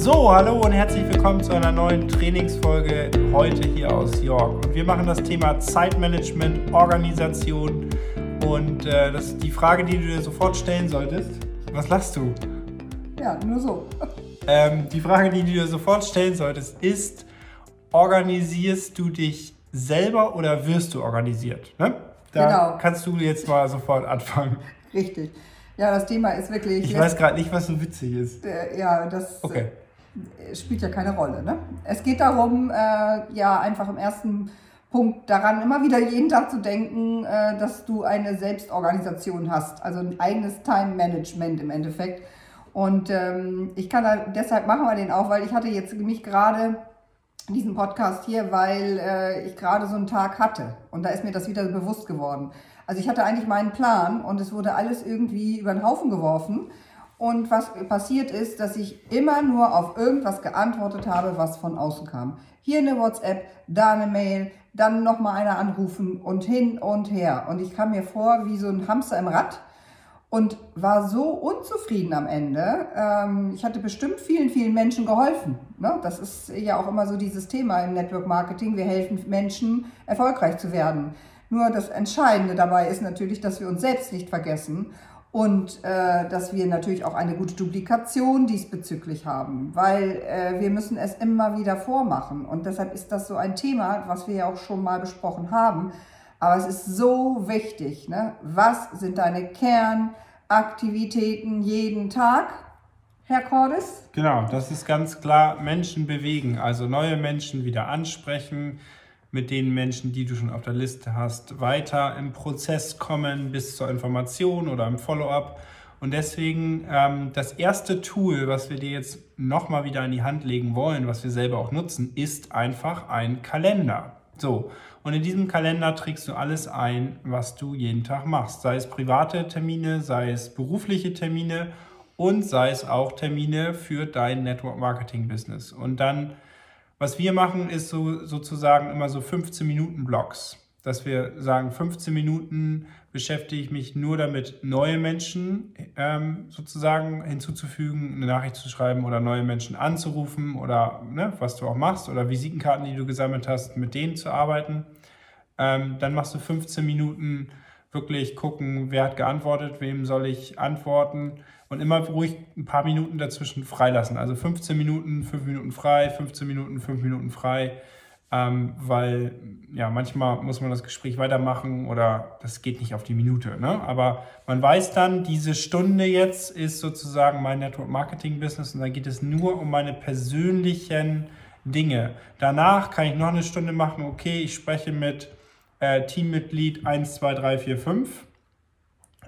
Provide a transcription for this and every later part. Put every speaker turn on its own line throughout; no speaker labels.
So, hallo und herzlich willkommen zu einer neuen Trainingsfolge heute hier aus York. Und wir machen das Thema Zeitmanagement, Organisation und äh, das ist die Frage, die du dir sofort stellen solltest. Was lachst du?
Ja, nur so.
Ähm, die Frage, die du dir sofort stellen solltest, ist, organisierst du dich selber oder wirst du organisiert? Ne? Da
Genau.
kannst du jetzt mal sofort anfangen.
Richtig. Ja, das Thema ist wirklich.
Ich weiß gerade nicht, was so witzig ist.
äh, ja, das
Okay.
Spielt ja keine Rolle. Ne? Es geht darum, äh, ja, einfach im ersten Punkt daran, immer wieder jeden Tag zu denken, äh, dass du eine Selbstorganisation hast, also ein eigenes Time-Management im Endeffekt. Und ähm, ich kann da, deshalb machen wir den auch, weil ich hatte jetzt mich gerade diesen Podcast hier, weil äh, ich gerade so einen Tag hatte und da ist mir das wieder bewusst geworden. Also ich hatte eigentlich meinen Plan und es wurde alles irgendwie über den Haufen geworfen. Und was passiert ist, dass ich immer nur auf irgendwas geantwortet habe, was von außen kam. Hier eine WhatsApp, da eine Mail, dann nochmal einer anrufen und hin und her. Und ich kam mir vor wie so ein Hamster im Rad und war so unzufrieden am Ende. Ähm, ich hatte bestimmt vielen, vielen Menschen geholfen. Ne? Das ist ja auch immer so dieses Thema im Network Marketing. Wir helfen Menschen, erfolgreich zu werden. Nur das Entscheidende dabei ist natürlich, dass wir uns selbst nicht vergessen und äh, dass wir natürlich auch eine gute Duplikation diesbezüglich haben, weil äh, wir müssen es immer wieder vormachen. Und deshalb ist das so ein Thema, was wir ja auch schon mal besprochen haben. Aber es ist so wichtig. Ne? Was sind deine Kernaktivitäten jeden Tag, Herr Cordes?
Genau, das ist ganz klar Menschen bewegen, also neue Menschen wieder ansprechen, mit den Menschen, die du schon auf der Liste hast, weiter im Prozess kommen bis zur Information oder im Follow-up. Und deswegen ähm, das erste Tool, was wir dir jetzt nochmal wieder in die Hand legen wollen, was wir selber auch nutzen, ist einfach ein Kalender. So, und in diesem Kalender trägst du alles ein, was du jeden Tag machst. Sei es private Termine, sei es berufliche Termine und sei es auch Termine für dein Network Marketing Business. Und dann, was wir machen, ist so, sozusagen immer so 15 Minuten Blocks. Dass wir sagen, 15 Minuten beschäftige ich mich nur damit, neue Menschen ähm, sozusagen hinzuzufügen, eine Nachricht zu schreiben oder neue Menschen anzurufen oder ne, was du auch machst oder Visitenkarten, die du gesammelt hast, mit denen zu arbeiten. Ähm, dann machst du 15 Minuten wirklich gucken, wer hat geantwortet, wem soll ich antworten und immer ruhig ein paar Minuten dazwischen freilassen. Also 15 Minuten, 5 Minuten frei, 15 Minuten, 5 Minuten frei, ähm, weil ja manchmal muss man das Gespräch weitermachen oder das geht nicht auf die Minute. Ne? Aber man weiß dann, diese Stunde jetzt ist sozusagen mein Network Marketing Business und dann geht es nur um meine persönlichen Dinge. Danach kann ich noch eine Stunde machen, okay, ich spreche mit äh, Teammitglied 1, 2, 3, 4, 5.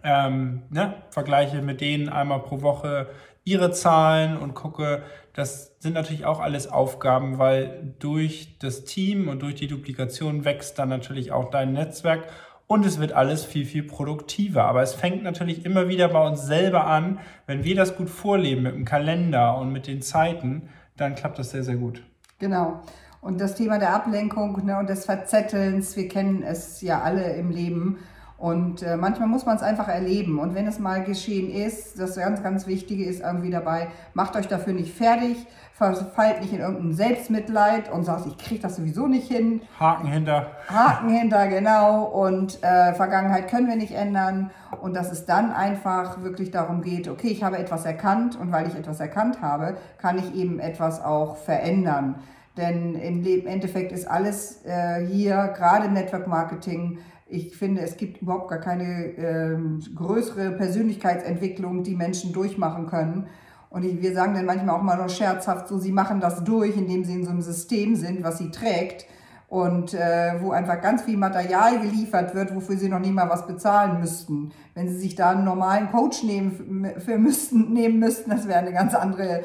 Ähm, ne? Vergleiche mit denen einmal pro Woche ihre Zahlen und gucke, das sind natürlich auch alles Aufgaben, weil durch das Team und durch die Duplikation wächst dann natürlich auch dein Netzwerk und es wird alles viel, viel produktiver. Aber es fängt natürlich immer wieder bei uns selber an. Wenn wir das gut vorleben mit dem Kalender und mit den Zeiten, dann klappt das sehr, sehr gut.
Genau. Und das Thema der Ablenkung ne, und des Verzettelns, wir kennen es ja alle im Leben. Und äh, manchmal muss man es einfach erleben. Und wenn es mal geschehen ist, das ganz, ganz Wichtige ist irgendwie dabei, macht euch dafür nicht fertig, verfallt nicht in irgendein Selbstmitleid und sagt, ich kriege das sowieso nicht hin.
Haken hinter.
Haken hinter, genau. Und äh, Vergangenheit können wir nicht ändern. Und dass es dann einfach wirklich darum geht, okay, ich habe etwas erkannt und weil ich etwas erkannt habe, kann ich eben etwas auch verändern. Denn im Endeffekt ist alles äh, hier, gerade im Network Marketing, ich finde, es gibt überhaupt gar keine ähm, größere Persönlichkeitsentwicklung, die Menschen durchmachen können. Und ich, wir sagen dann manchmal auch mal noch scherzhaft so, sie machen das durch, indem sie in so einem System sind, was sie trägt und äh, wo einfach ganz viel Material geliefert wird, wofür sie noch nie mal was bezahlen müssten. Wenn sie sich da einen normalen Coach nehmen, für müssten, nehmen müssten, das wäre eine ganz andere,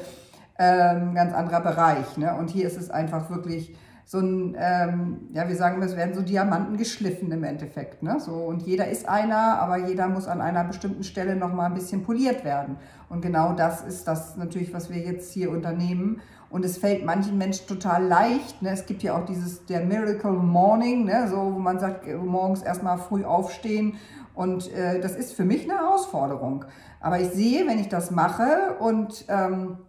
ähm, ganz anderer Bereich. Ne? Und hier ist es einfach wirklich so ein, ähm, ja, wir sagen es werden so Diamanten geschliffen im Endeffekt. Ne? So, und jeder ist einer, aber jeder muss an einer bestimmten Stelle nochmal ein bisschen poliert werden. Und genau das ist das natürlich, was wir jetzt hier unternehmen. Und es fällt manchen Menschen total leicht. Ne? Es gibt ja auch dieses, der Miracle Morning, ne? so, wo man sagt, morgens erstmal früh aufstehen. Und äh, das ist für mich eine Herausforderung. Aber ich sehe, wenn ich das mache und ähm,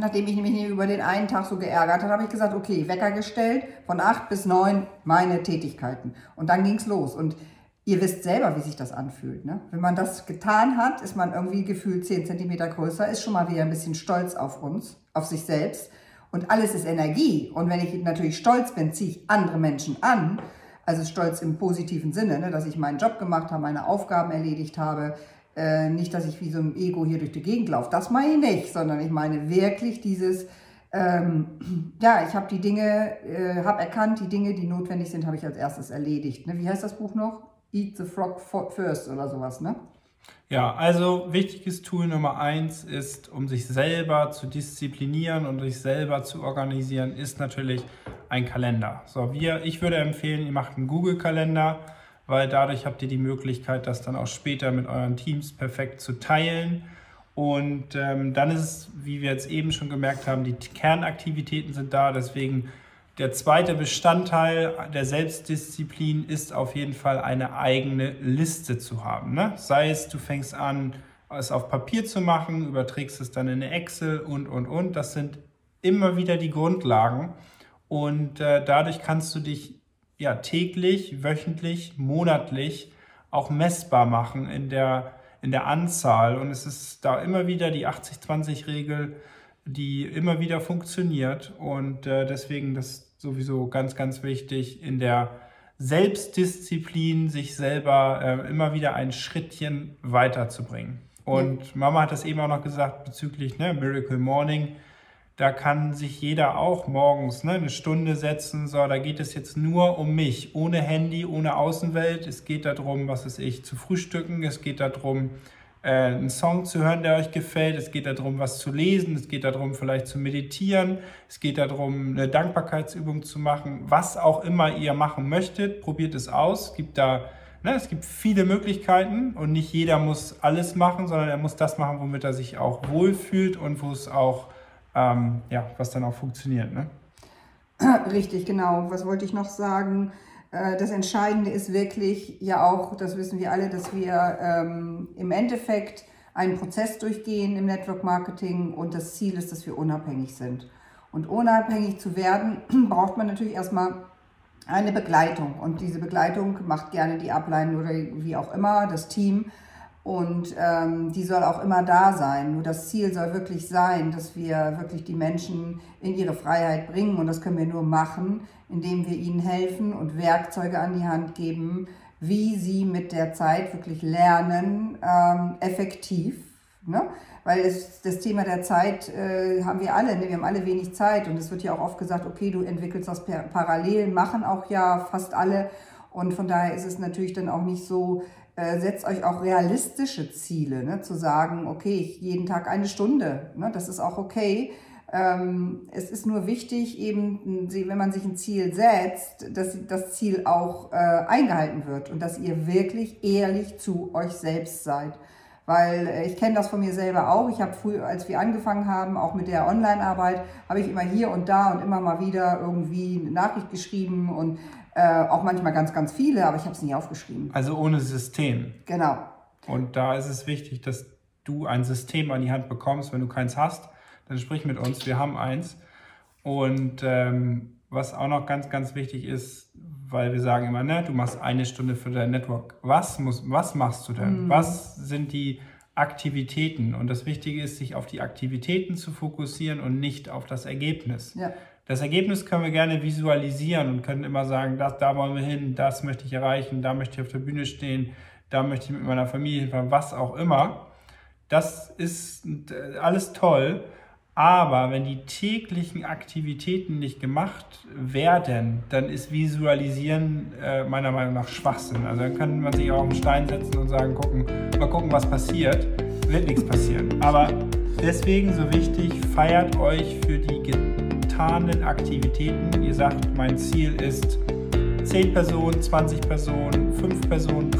nachdem ich mich über den einen Tag so geärgert habe, habe ich gesagt, okay, Wecker gestellt, von acht bis neun meine Tätigkeiten. Und dann ging es los. Und ihr wisst selber, wie sich das anfühlt. Ne? Wenn man das getan hat, ist man irgendwie gefühlt zehn Zentimeter größer, ist schon mal wieder ein bisschen stolz auf uns, auf sich selbst. Und alles ist Energie. Und wenn ich natürlich stolz bin, ziehe ich andere Menschen an. Also stolz im positiven Sinne, ne? dass ich meinen Job gemacht habe, meine Aufgaben erledigt habe, äh, nicht, dass ich wie so ein Ego hier durch die Gegend laufe, das meine ich nicht, sondern ich meine wirklich dieses, ähm, ja, ich habe die Dinge, äh, habe erkannt, die Dinge, die notwendig sind, habe ich als erstes erledigt. Ne? Wie heißt das Buch noch? Eat the Frog First oder sowas, ne?
Ja, also wichtiges Tool Nummer eins ist, um sich selber zu disziplinieren und sich selber zu organisieren, ist natürlich ein Kalender. So, wir, ich würde empfehlen, ihr macht einen Google-Kalender weil dadurch habt ihr die Möglichkeit, das dann auch später mit euren Teams perfekt zu teilen. Und ähm, dann ist es, wie wir jetzt eben schon gemerkt haben, die Kernaktivitäten sind da. Deswegen der zweite Bestandteil der Selbstdisziplin ist auf jeden Fall eine eigene Liste zu haben. Ne? Sei es, du fängst an, es auf Papier zu machen, überträgst es dann in eine Excel und, und, und. Das sind immer wieder die Grundlagen. Und äh, dadurch kannst du dich ja, täglich, wöchentlich, monatlich auch messbar machen in der, in der Anzahl. Und es ist da immer wieder die 80-20-Regel, die immer wieder funktioniert. Und äh, deswegen das sowieso ganz, ganz wichtig, in der Selbstdisziplin sich selber äh, immer wieder ein Schrittchen weiterzubringen. Und. Mama hat das eben auch noch gesagt bezüglich ne, Miracle Morning da kann sich jeder auch morgens ne, eine Stunde setzen. So, da geht es jetzt nur um mich, ohne Handy, ohne Außenwelt. Es geht darum, was ist ich, zu frühstücken. Es geht darum, äh, einen Song zu hören, der euch gefällt. Es geht darum, was zu lesen. Es geht darum, vielleicht zu meditieren. Es geht darum, eine Dankbarkeitsübung zu machen. Was auch immer ihr machen möchtet, probiert es aus. Es gibt da Ne, es gibt viele Möglichkeiten und nicht jeder muss alles machen, sondern er muss das machen, womit er sich auch wohlfühlt und wo es auch ähm, ja, was dann auch funktioniert. Ne?
Richtig, genau. Was wollte ich noch sagen? Äh, das Entscheidende ist wirklich ja auch, das wissen wir alle, dass wir ähm, im Endeffekt einen Prozess durchgehen im Network Marketing und das Ziel ist, dass wir unabhängig sind. Und unabhängig zu werden, braucht man natürlich erstmal eine Begleitung. Und diese Begleitung macht gerne die Ableinen oder wie auch immer, das Team. Und ähm, die soll auch immer da sein. Nur das Ziel soll wirklich sein, dass wir wirklich die Menschen in ihre Freiheit bringen. Und das können wir nur machen, indem wir ihnen helfen und Werkzeuge an die Hand geben, wie sie mit der Zeit wirklich lernen, ähm, effektiv. Ne? Weil es, das Thema der Zeit äh, haben wir alle, ne? wir haben alle wenig Zeit. Und es wird ja auch oft gesagt, okay, du entwickelst das parallel, machen auch ja fast alle. Und von daher ist es natürlich dann auch nicht so, äh, setzt euch auch realistische Ziele, ne? zu sagen, okay, ich jeden Tag eine Stunde, ne? das ist auch okay. Ähm, es ist nur wichtig, eben, wenn man sich ein Ziel setzt, dass das Ziel auch äh, eingehalten wird und dass ihr wirklich ehrlich zu euch selbst seid. Weil äh, ich kenne das von mir selber auch. Ich habe früher, als wir angefangen haben, auch mit der Online-Arbeit, habe ich immer hier und da und immer mal wieder irgendwie eine Nachricht geschrieben und äh, auch manchmal ganz, ganz viele, aber ich habe es nie aufgeschrieben.
Also ohne System.
Genau.
Und da ist es wichtig, dass du ein System an die Hand bekommst. Wenn du keins hast, dann sprich mit uns. Wir haben eins. Und ähm, was auch noch ganz, ganz wichtig ist, weil wir sagen immer, ne, du machst eine Stunde für dein Network. Was, muss, was machst du denn? Mhm. Was sind die Aktivitäten? Und das Wichtige ist, sich auf die Aktivitäten zu fokussieren und nicht auf das Ergebnis. Ja. Das Ergebnis können wir gerne visualisieren und können immer sagen, das, da wollen wir hin, das möchte ich erreichen, da möchte ich auf der Bühne stehen, da möchte ich mit meiner Familie hinfahren, was auch immer. Das ist äh, alles toll, aber wenn die täglichen Aktivitäten nicht gemacht werden, dann ist Visualisieren äh, meiner Meinung nach Schwachsinn. Also dann kann man sich auch auf einen Stein setzen und sagen, gucken, mal gucken, was passiert. Wird nichts passieren. Aber deswegen so wichtig, feiert euch für die getanen Aktivitäten. Ihr sagt, mein Ziel ist 10 Personen, 20 Personen, 5 Personen,